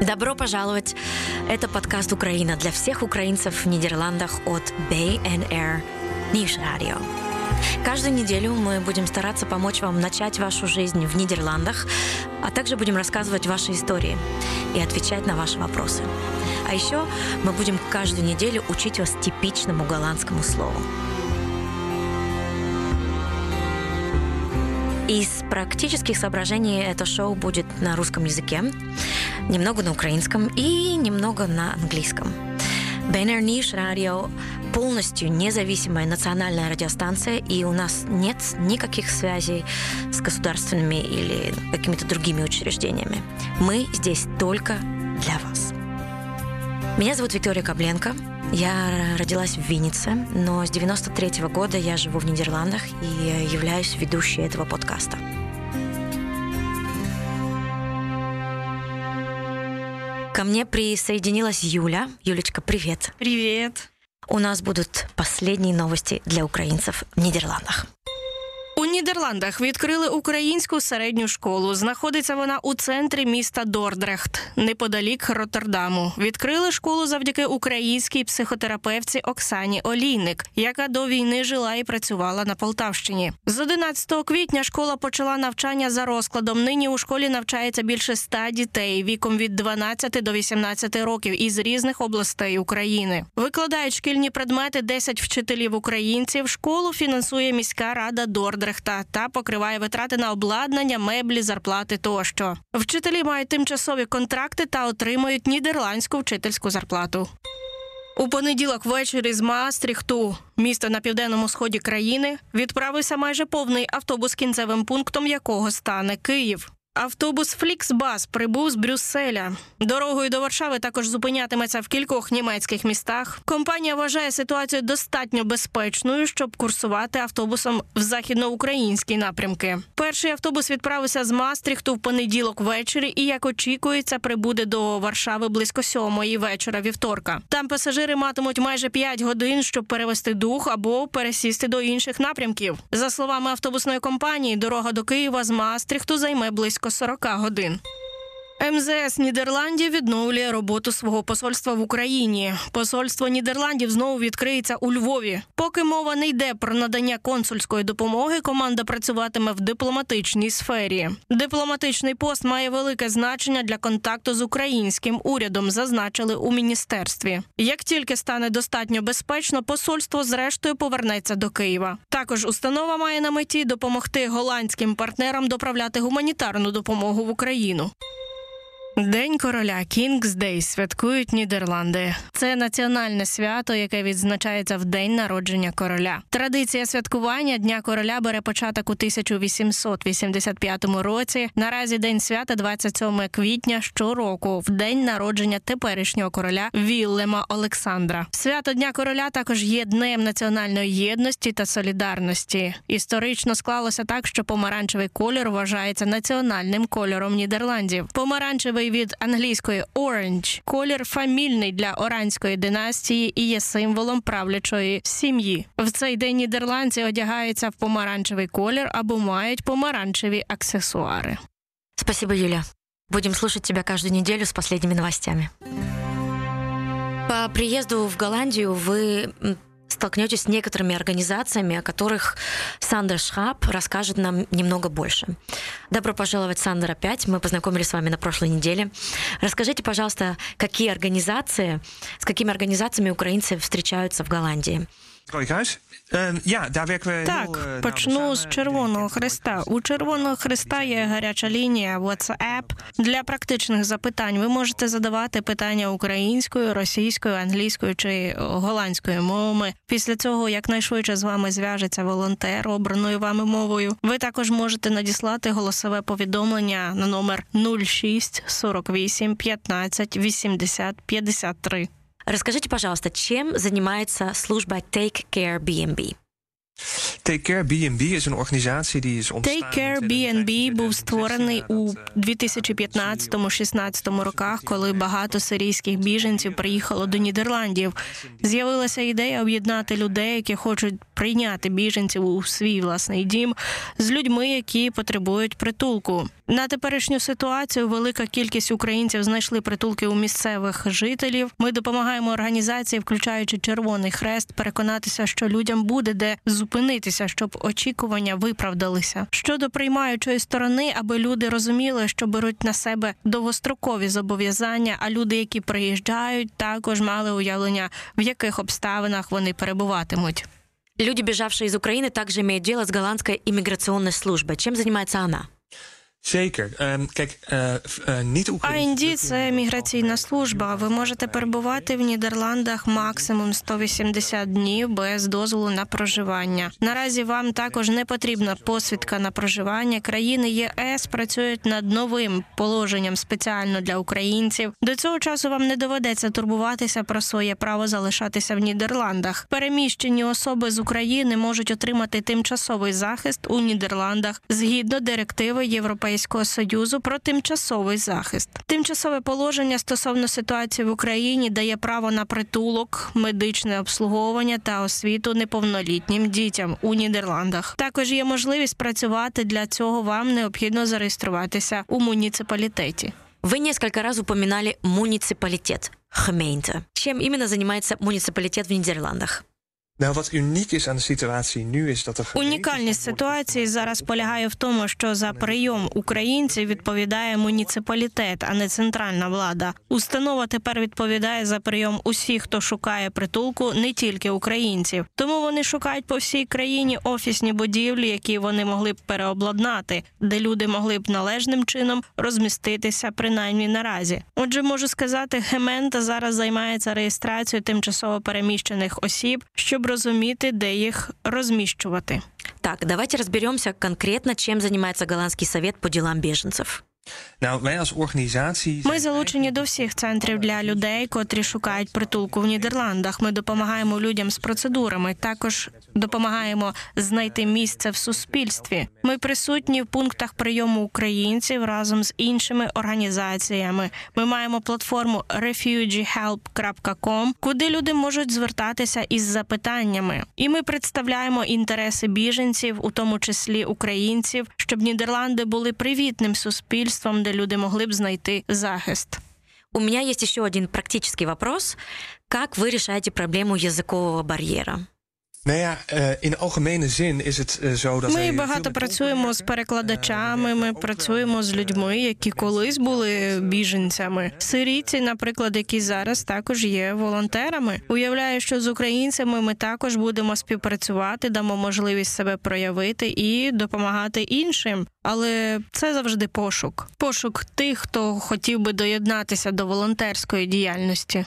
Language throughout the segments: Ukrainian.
Добро пожаловать! Это подкаст «Украина» для всех украинцев в Нидерландах от Bay Air Ниш Radio. Каждую неделю мы будем стараться помочь вам начать вашу жизнь в Нидерландах, а также будем рассказывать ваши истории и отвечать на ваши вопросы. А еще мы будем каждую неделю учить вас типичному голландскому слову. Из практических соображений это шоу будет на русском языке, немного на украинском и немного на английском. БНР Ниш Радио полностью независимая национальная радиостанция, и у нас нет никаких связей с государственными или какими-то другими учреждениями. Мы здесь только для вас. Меня зовут Виктория Кобленко. Я родилась в Виннице, но с 93 -го года я живу в Нидерландах и являюсь ведущей этого подкаста. Мне присоединилась Юля. Юлечка, привет. Привет. У нас будут последние новости для украинцев в Нидерландах. У Нідерландах відкрили українську середню школу. Знаходиться вона у центрі міста Дордрехт, неподалік Роттердаму. Відкрили школу завдяки українській психотерапевтці Оксані Олійник, яка до війни жила і працювала на Полтавщині. З 11 квітня школа почала навчання за розкладом. Нині у школі навчається більше ста дітей віком від 12 до 18 років із різних областей України. Викладають шкільні предмети 10 вчителів українців. Школу фінансує міська рада Дордрехт. Утрехта та покриває витрати на обладнання, меблі, зарплати тощо. Вчителі мають тимчасові контракти та отримують нідерландську вчительську зарплату. У понеділок ввечері з Маастріхту, місто на південному сході країни, відправився майже повний автобус, кінцевим пунктом якого стане Київ. Автобус Фліксбас прибув з Брюсселя. Дорогою до Варшави також зупинятиметься в кількох німецьких містах. Компанія вважає ситуацію достатньо безпечною, щоб курсувати автобусом в західноукраїнські напрямки. Перший автобус відправився з Мастріхту в понеділок ввечері і, як очікується, прибуде до Варшави близько сьомої вечора вівторка. Там пасажири матимуть майже 5 годин, щоб перевести дух або пересісти до інших напрямків. За словами автобусної компанії, дорога до Києва з Мастріхту займе близько близько 40 годин. МЗС Нідерландів відновлює роботу свого посольства в Україні. Посольство Нідерландів знову відкриється у Львові. Поки мова не йде про надання консульської допомоги, команда працюватиме в дипломатичній сфері. Дипломатичний пост має велике значення для контакту з українським урядом, зазначили у міністерстві. Як тільки стане достатньо безпечно, посольство зрештою повернеться до Києва. Також установа має на меті допомогти голландським партнерам доправляти гуманітарну допомогу в Україну. День короля Кінгсдей святкують Нідерланди. Це національне свято, яке відзначається в день народження короля. Традиція святкування Дня короля бере початок у 1885 році. Наразі день свята 27 квітня щороку, в день народження теперішнього короля Віллема Олександра. Свято Дня короля також є днем національної єдності та солідарності. Історично склалося так, що помаранчевий колір вважається національним кольором Нідерландів. Помаранчевий від англійської orange, колір фамільний для оранської династії і є символом правлячої сім'ї. В цей день нідерландці одягаються в помаранчевий колір або мають помаранчеві аксесуари. Спасибо, Юля. Будем слушать тебя каждую неделю с последними новостями. По приезду в Голландию вы столкнетесь с некоторыми организациями, о которых Сандра Шхаб расскажет нам немного больше. Добро пожаловать, Сандра, опять. Мы познакомились с вами на прошлой неделе. Расскажите, пожалуйста, какие организации, с какими организациями украинцы встречаются в Голландии? Werken we так, почну з Червоного Христа. У Червоного Христа є гаряча лінія WhatsApp. Для практичних запитань ви можете задавати питання українською, російською, англійською чи голландською мовами. Після цього якнайшвидше з вами зв'яжеться волонтер обраною вами мовою. Ви також можете надіслати голосове повідомлення на номер 06 48 15 80 53. Расскажите, пожалуйста, чем занимается служба Take Care BNB? Take Care BNB is een organisatie die is ontstaan. Take Care BNB був створений у 2015-16 роках, коли багато сирійських біженців приїхало до Нідерландів. З'явилася ідея об'єднати людей, які хочуть прийняти біженців у свій власний дім, з людьми, які потребують притулку. На теперішню ситуацію велика кількість українців знайшли притулки у місцевих жителів. Ми допомагаємо організації, включаючи Червоний Хрест, переконатися, що людям буде де зупинитися, щоб очікування виправдалися. Щодо приймаючої сторони, аби люди розуміли, що беруть на себе довгострокові зобов'язання, а люди, які приїжджають, також мали уявлення, в яких обставинах вони перебуватимуть. Люди, бежавшие из Украины, также имеют дело с голландской иммиграционной службой. Чем занимается она? Zeker. Eh. АНД – це міграційна служба. Ви можете перебувати в Нідерландах максимум 180 днів без дозволу на проживання. Наразі вам також не потрібна посвідка на проживання. Країни ЄС працюють над новим положенням спеціально для українців. До цього часу вам не доведеться турбуватися про своє право залишатися в Нідерландах. Переміщені особи з України можуть отримати тимчасовий захист у Нідерландах згідно директиви Європейського союзу про тимчасовий захист. Тимчасове положення стосовно ситуації в Україні дає право на притулок, медичне обслуговування та освіту неповнолітнім дітям у Нідерландах. Також є можливість працювати. Для цього вам необхідно зареєструватися у муніципалітеті. Вы несколько раз упоминали муниципалитет. Gemeente. Чем именно занимается муниципалитет в Нидерландах? Унікальність van ситуації зараз полягає в тому, що за прийом українців відповідає муніципалітет, а не центральна влада. Установа тепер відповідає за прийом усіх, хто шукає притулку, не тільки українців. Тому вони шукають по всій країні офісні будівлі, які вони могли б переобладнати, де люди могли б належним чином розміститися, принаймні наразі. Отже, можу сказати, Гемента зараз займається реєстрацією тимчасово переміщених осіб, щоб розуміти, де їх розміщувати. Так, давайте разберемся конкретно, чем занимается Голландский совет по делам беженцев. Ми залучені до всіх центрів для людей, котрі шукають притулку в Нідерландах. Ми допомагаємо людям з процедурами. Також допомагаємо знайти місце в суспільстві. Ми присутні в пунктах прийому українців разом з іншими організаціями. Ми маємо платформу refugeehelp.com, куди люди можуть звертатися із запитаннями. І ми представляємо інтереси біженців, у тому числі українців, щоб Нідерланди були привітним суспільством, де люди могли б знайти захист. У меня есть еще один практический вопрос. Как вы решаете проблему языкового барьера? Nou ja, eh, in algemene zin is het eh, zo dat. Ми багато працюємо з перекладачами. Ми працюємо з людьми, які колись були біженцями. Сирійці, наприклад, які зараз також є волонтерами. Уявляю, що з українцями ми також будемо співпрацювати, дамо можливість себе проявити і допомагати іншим. Але це завжди пошук. Пошук тих, хто хотів би доєднатися до волонтерської діяльності.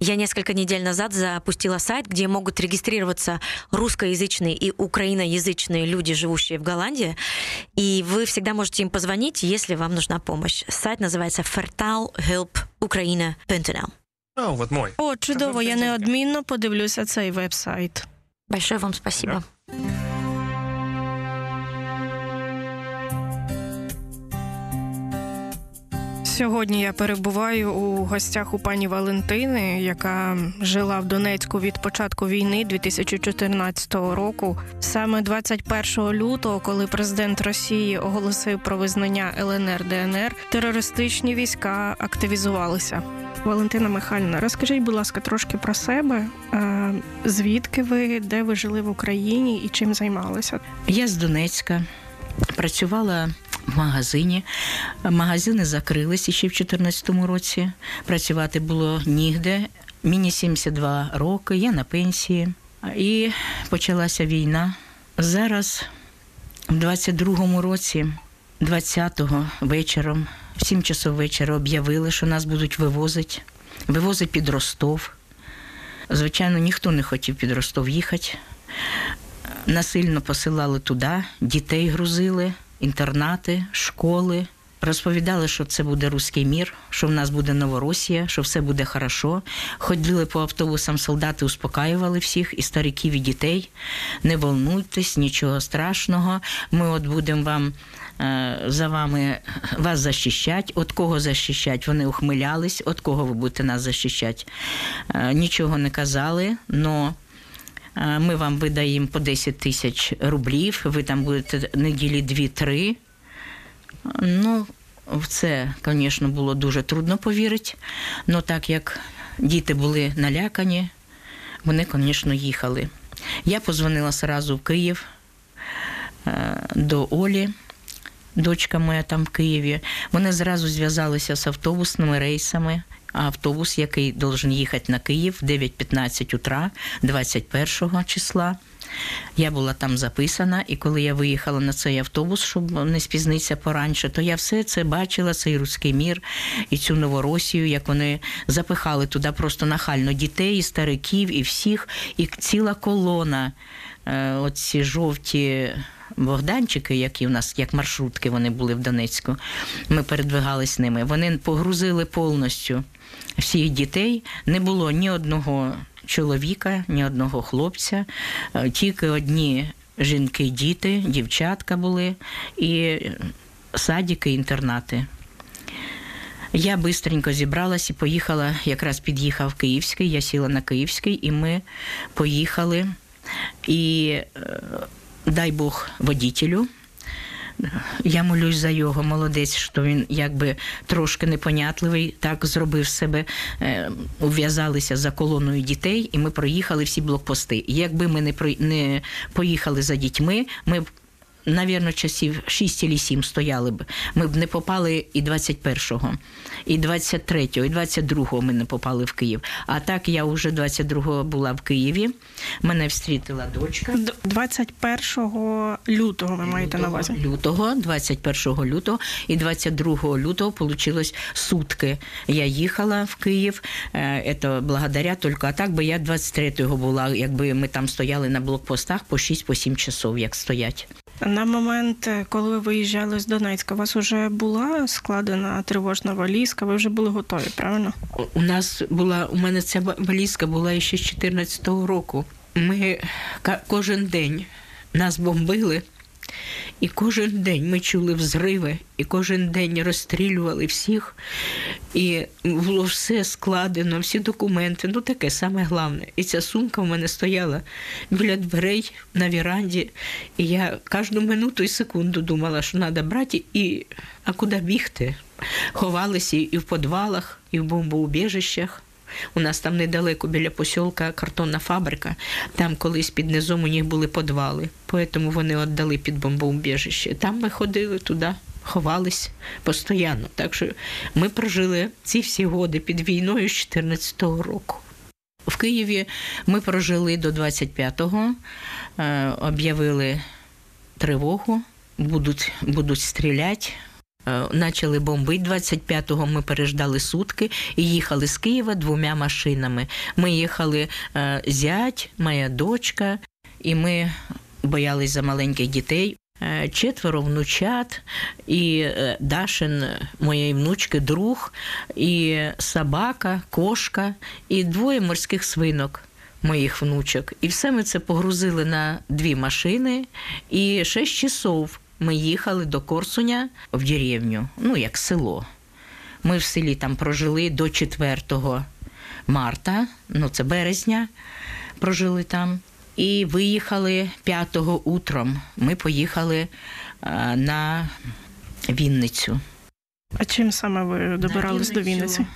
Я несколько недель назад запустила сайт, где могут регистрироваться русскоязычные и украиноязычные люди, живущие в Голландии. И вы всегда можете им позвонить, если вам нужна помощь. Сайт называется fertaalhulpukraine.nl. Oh, wat mooi. О, чудово! Я неодмінно подивлюся цей веб-сайт. Большое вам спасибо. Сьогодні я перебуваю у гостях у пані Валентини, яка жила в Донецьку від початку війни 2014 року. Саме 21 лютого, коли президент Росії оголосив про визнання ЛНР ДНР, терористичні війська активізувалися. Валентина Михайлівна, розкажіть, будь ласка, трошки про себе. Е, Звідки ви, де ви жили в Україні і чим займалися? Я з Донецька працювала магазині. Магазини закрилися ще в 2014 році. Працювати було нігде. Мені 72 роки, я на пенсії. І почалася війна. Зараз, в 22-му році, 20-го вечором, в 7 часов вечора об'явили, що нас будуть вивозити. Вивозить під Ростов. Звичайно, ніхто не хотів під Ростов їхати. Насильно посилали туди, дітей грузили, інтернати, школи. Розповідали, що це буде руський мір, що в нас буде Новоросія, що все буде хорошо. Ходили по автобусам солдати, успокаювали всіх, і стариків, і дітей. Не волнуйтесь, нічого страшного. Ми от будемо вам е, за вами вас захищати. От кого захищати? Вони ухмилялись, от кого ви будете нас захищати. Е, нічого не казали, но ми вам видаємо по 10 тисяч рублів, ви там будете неділі 2-3. Ну, в це, звісно, було дуже трудно повірити. але так як діти були налякані, вони, звісно, їхали. Я позвонила одразу в Київ до Олі, дочка моя там в Києві. Вони зразу зв'язалися з автобусними рейсами. Автобус, який должен їхати на Київ в 9.15 утра, 21 числа. Я була там записана, і коли я виїхала на цей автобус, щоб не спізнитися поранше, то я все це бачила, цей руський мір і цю новоросію, як вони запихали туди просто нахально дітей, і стариків, і всіх, і ціла колона. Е, оці жовті Богданчики, які в нас як маршрутки, вони були в Донецьку. Ми передвигались ними. Вони погрузили повністю всіх дітей. Не було ні одного чоловіка, ні одного хлопця, е, тільки одні жінки, діти, дівчатка були і садики, інтернати. Я бистренько зібралась і поїхала, якраз під'їхав Київський, я сіла на Київський, і ми поїхали. І е, дай Бог водітелю. Я молюсь за його, молодець, що він якби трошки непонятливий, так зробив себе, е, ув'язалися за колоною дітей, і ми проїхали всі блокпости. Якби ми не не поїхали за дітьми, ми б навірно, часів 6 чи 7 стояли б. Ми б не попали і 21-го, і 23-го, і 22-го ми не попали в Київ. А так я вже 22-го була в Києві. Мене встрітила дочка. 21 лютого ви маєте на увазі? Лютого, 21 лютого і 22 лютого получилось сутки. Я їхала в Київ. Це благодаря тільки а так би я 23-го була, якби ми там стояли на блокпостах по 6-7 часов, як стоять. На момент, коли ви виїжджали з Донецька, у вас вже була складена тривожна валізка, ви вже були готові, правильно? У нас була, у мене ця валізка була ще з 14-го року. Ми кожен день нас бомбили. І кожен день ми чули взриви, і кожен день розстрілювали всіх. І було все складено, всі документи. Ну таке саме головне. І ця сумка в мене стояла біля дверей на віранді. І я кожну минуту і секунду думала, що треба брати, і а куди бігти? Ховалися і в підвалах, і в бомбоубіжищах. У нас там недалеко біля посілка картонна фабрика. Там колись під низом у них були підвали, тому вони віддали під бомбоубіжище. Там ми ходили туди, ховались постійно. Так що ми прожили ці всі годи під війною з 14-го року. В Києві ми прожили до 25-го, е, об'явили тривогу, будуть, будуть стріляти. Почали бомбити 25-го, Ми переждали сутки і їхали з Києва двома машинами. Ми їхали е, зять, моя дочка, і ми боялись за маленьких дітей. Е, четверо внучат, і е, Дашин, моєї внучки, друг, і собака, кошка, і двоє морських свинок. Моїх внучок, і все ми це погрузили на дві машини, і шість часов ми їхали до Корсуня в деревню, ну як село. Ми в селі там прожили до 4 марта, ну це березня, прожили там. І виїхали 5-го утром. Ми поїхали а, на Вінницю. А чим саме ви добирались до Вінниці?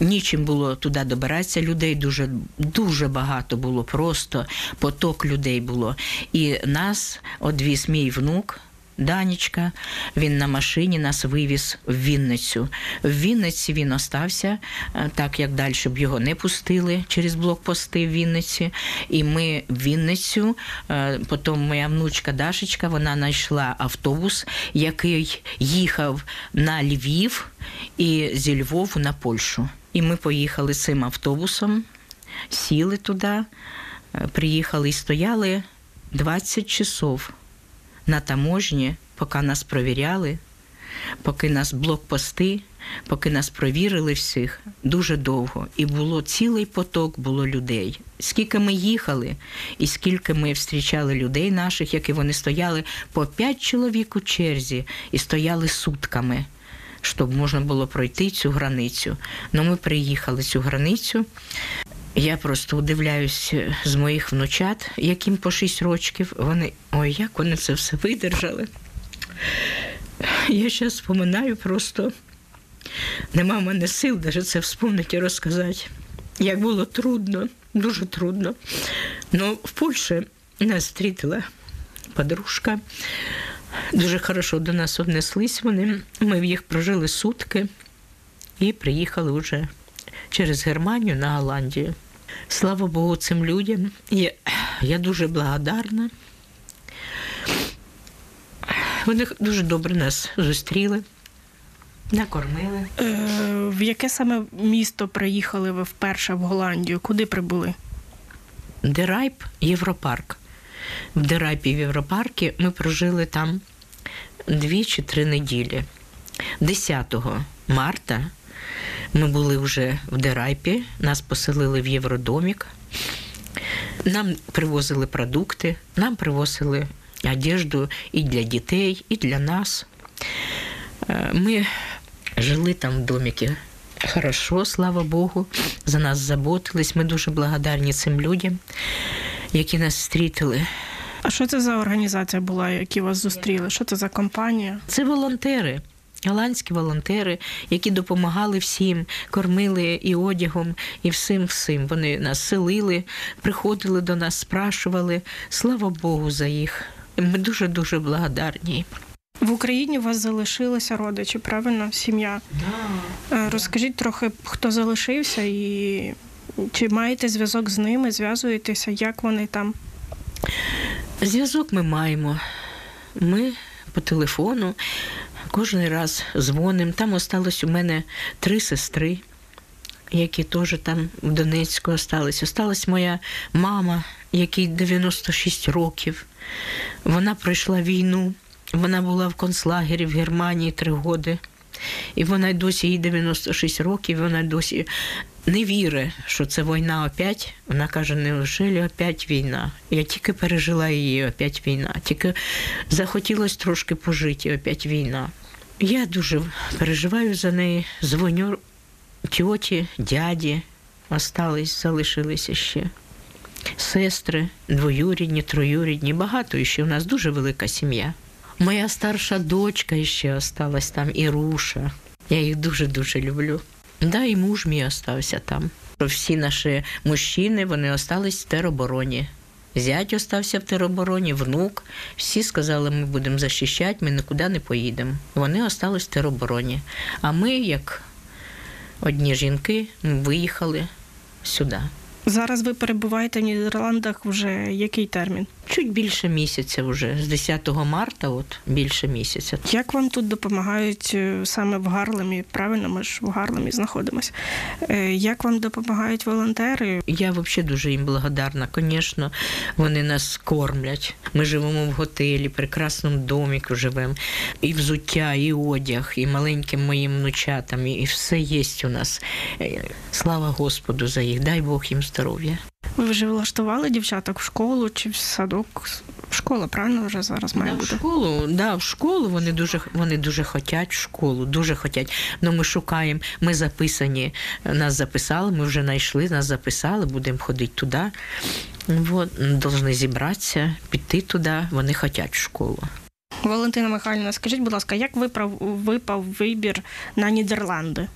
Нічим було туди добиратися. Людей дуже дуже багато було, просто поток людей було. І нас одвіз мій внук. Данічка, він на машині нас вивіз в Вінницю. В Вінниці він остався, е, так як далі б його не пустили через блокпости в Вінниці. І ми в Вінницю, е, потім моя внучка Дашечка, вона знайшла автобус, який їхав на Львів і зі Львову на Польщу. І ми поїхали цим автобусом, сіли туди, е, приїхали і стояли 20 часов на таможні, поки нас провіряли, поки нас блокпости, поки нас провірили всіх дуже довго. І було цілий поток було людей. Скільки ми їхали, і скільки ми зустрічали людей наших, які вони стояли по п'ять чоловік у черзі і стояли сутками щоб можна було пройти цю границю. Ну ми приїхали цю границю. Я просто удивляюсь з моїх внучат, яким по 6 років. Вони ой, як вони це все видержали. Я зараз споминаю просто. Нема в мене сил навіть це вспомнити і розказати. Як було трудно, дуже трудно. Ну, в Польщі нас зустріла подружка. Дуже хорошо до нас однеслись вони. Ми в їх прожили сутки і приїхали вже через Германію на Голландію. Слава Богу, цим людям. Я, я дуже благодарна. Вони дуже добре нас зустріли, накормили. Е, в яке саме місто приїхали ви вперше в Голландію? Куди прибули? Дерайп Європарк. В Дерайпі в Європаркі ми прожили там дві чи три неділі. 10 марта ми були вже в Дерайпі, нас поселили в Євродомік. Нам привозили продукти, нам привозили одежду і для дітей, і для нас. Е, Ми жили там в доміки хорошо, слава Богу. За нас заботились. Ми дуже благодарні цим людям, які нас зустріли. А що це за організація була, які вас зустріли? Що це за компанія? Це волонтери. Голландські волонтери, які допомагали всім, кормили і одягом, і всім всім. Вони нас селили, приходили до нас, спрашували. Слава Богу за їх. Ми дуже дуже благодарні. В Україні у вас залишилися родичі, правильно? Сім'я. Е, Розкажіть трохи, хто залишився і чи маєте зв'язок з ними, зв'язуєтеся, як вони там? Зв'язок ми маємо. Ми по телефону кожен раз дзвонимо. Там осталось у мене три сестри, які теж там в Донецьку остались. Осталась моя мама, якій 96 років. Вона пройшла війну. Вона була в концлагері в Германії три роки. І вона досі їй 96 років, вона досі не вірить, що це війна опять. Вона каже, неужели опять війна? Я тільки пережила її, опять війна. Тільки захотілося трошки пожити, опять війна. Я дуже переживаю за неї, дзвоню тьоті, дяді, остались, залишилися ще. Сестри, двоюрідні, троюрідні, багато ще у нас дуже велика сім'я. Моя старша дочка ще осталась там, Іруша. Я їх дуже-дуже люблю. Да, і муж мій остався там. Всі наші мужчини вони остались в теробороні. Зять остався в теробороні, внук. Всі сказали, ми будемо захищати, ми нікуди не поїдемо. Вони остались в теробороні. А ми, як одні жінки, виїхали сюди. Зараз ви перебуваєте в Нідерландах вже який термін? Чуть більше місяця вже, з 10 марта, от більше місяця. Як вам тут допомагають е, саме в Гарлемі? Правильно, ми ж в Гарлемі знаходимося. Е, Як вам допомагають волонтери? Я взагалі дуже їм благодарна. Звісно, вони нас кормлять. Ми живемо в готелі, прекрасному доміку живемо. І взуття, і одяг, і маленьким моїм внучатам, і все є у нас. Е, Слава Господу за їх. Дай Бог їм здоров'я. Ви вже влаштували дівчаток в школу чи в садок? Школа, правильно вже зараз має Да, в школу, да, в школу вони дуже вони дуже хотять в школу, дуже хотять. Ну ми шукаємо, ми записані, нас записали, ми вже знайшли, нас записали, будемо ходити туди. Вот, должны зібратися, піти туди, вони хочуть в школу. Валентина Михайлівна, скажіть, будь ласка, як випав вибір на Нідерланди?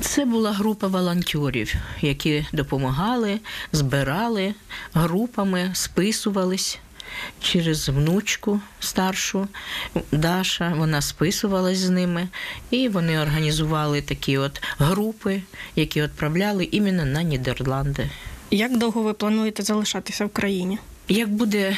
Це була група волонтерів, які допомагали, збирали групами, списувались через внучку старшу Даша. Вона списувалась з ними, і вони організували такі от групи, які відправляли іменно на Нідерланди. Як довго ви плануєте залишатися в країні? Як буде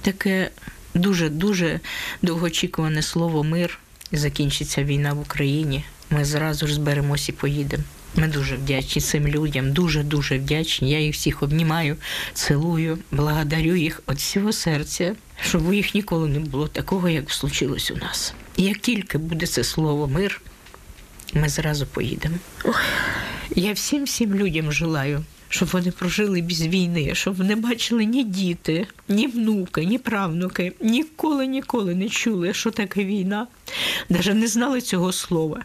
таке дуже дуже довгоочікуване слово мир закінчиться війна в Україні, ми зразу ж зберемось і поїдемо. Ми дуже вдячні цим людям, дуже дуже вдячні. Я їх всіх обнімаю, цілую, благодарю їх від всього серця, щоб у їх ніколи не було такого, як случилось у нас. І як тільки буде це слово мир, ми зразу поїдемо. Я всім всім людям желаю, щоб вони прожили без війни, щоб не бачили ні діти, ні внуки, ні правнуки, ніколи ніколи не чули, що таке війна, навіть не знали цього слова.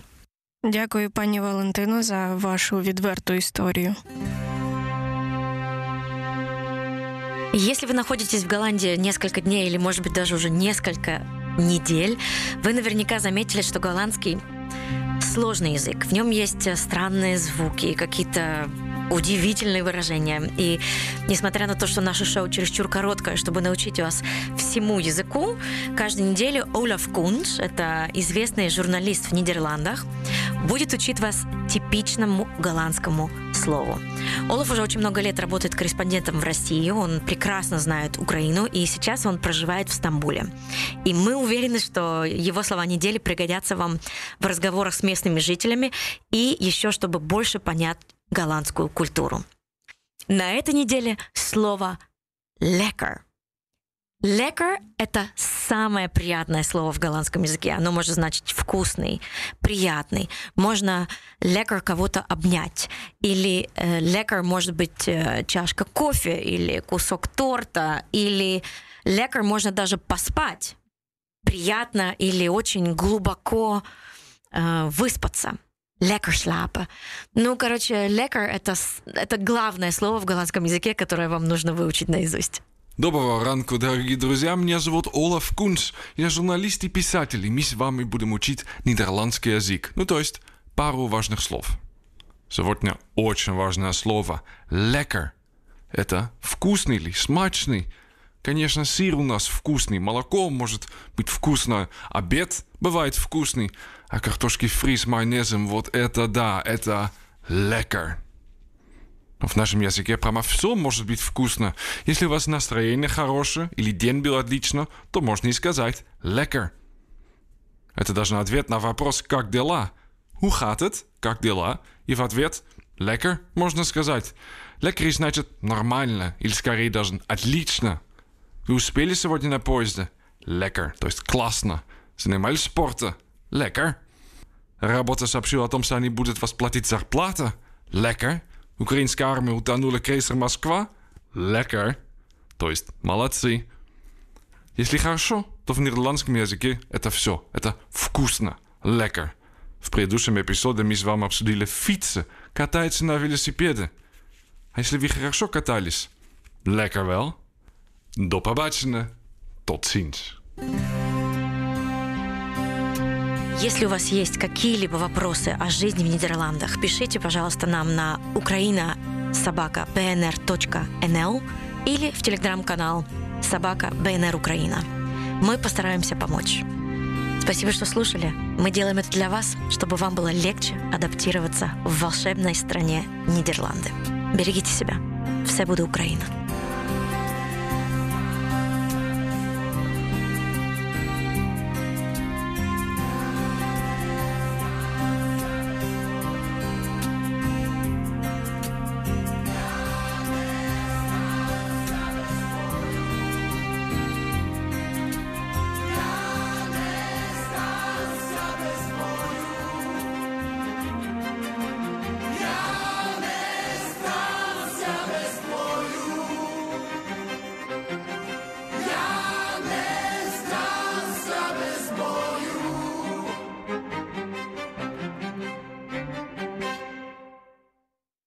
Дякую, пані Валентино, за вашу відверту історію. Если вы находитесь в Голландии несколько дней или, может быть, даже уже несколько недель, вы наверняка заметили, что голландский сложный язык. В нем есть странные звуки, какие-то удивительные выражения. И несмотря на то, что наше шоу чересчур короткое, чтобы научить вас всему языку, каждую неделю Олаф Кунш, это известный журналист в Нидерландах, будет учить вас типичному голландскому слову. Олаф уже очень много лет работает корреспондентом в России, он прекрасно знает Украину, и сейчас он проживает в Стамбуле. И мы уверены, что его слова недели пригодятся вам в разговорах с местными жителями и еще, чтобы больше понять голландскую культуру. На этой неделе слово «лекар». Лекар – это самое приятное слово в голландском языке. Оно может значить вкусный, приятный. Можно лекар кого-то обнять. Или э, лекар может быть э, чашка кофе, или кусок торта, или лекар можно даже поспать. Приятно или очень глубоко э, выспаться. Лекаршлапа. Ну, короче, лекар это, это главное слово в голландском языке, которое вам нужно выучить наизусть. Доброго ранку, дорогие друзья. Меня зовут Олаф Кунс. Я журналист и писатель, и мы с вами будем учить нидерландский язык. Ну, то есть пару важных слов. Сегодня очень важное слово «лекар». Это вкусный или смачный. Конечно, сыр у нас вкусный, молоко может быть вкусное, обед бывает вкусный, а картошки фри с майонезом, вот это да, это лекар. В нашем языке прямо все может быть вкусно. Если у вас настроение хорошее или день был отлично, то можно и сказать «лекар». Это даже ответ на вопрос «как дела?». Hoe gaat? Как дела? И в ответ «лекар» можно сказать. «Лекар» значит «нормально» или скорее даже «отлично». Вы успели сегодня на поезде? Лекар, то есть классно. Занимались спортом? Лекар. Работа сообщила о том, что они будут вас платить зарплата? Лекар. Украинская армия утонула крейсер Москва? Лекар. То есть молодцы. Если хорошо, то в нидерландском языке это все. Это вкусно. Лекар. В предыдущем эпизоде мы с вами обсудили фицы, катаются на велосипеде. А если вы хорошо катались? Lekker wel. До побачення. Tot ziens. Если у вас есть какие-либо вопросы о жизни в Нидерландах, пишите, пожалуйста, нам на украина собака bnr.nl или в телеграм-канал собака БНР Украина. Мы постараемся помочь. Спасибо, что слушали. Мы делаем это для вас, чтобы вам было легче адаптироваться в волшебной стране Нидерланды. Берегите себя. Все буде Украина.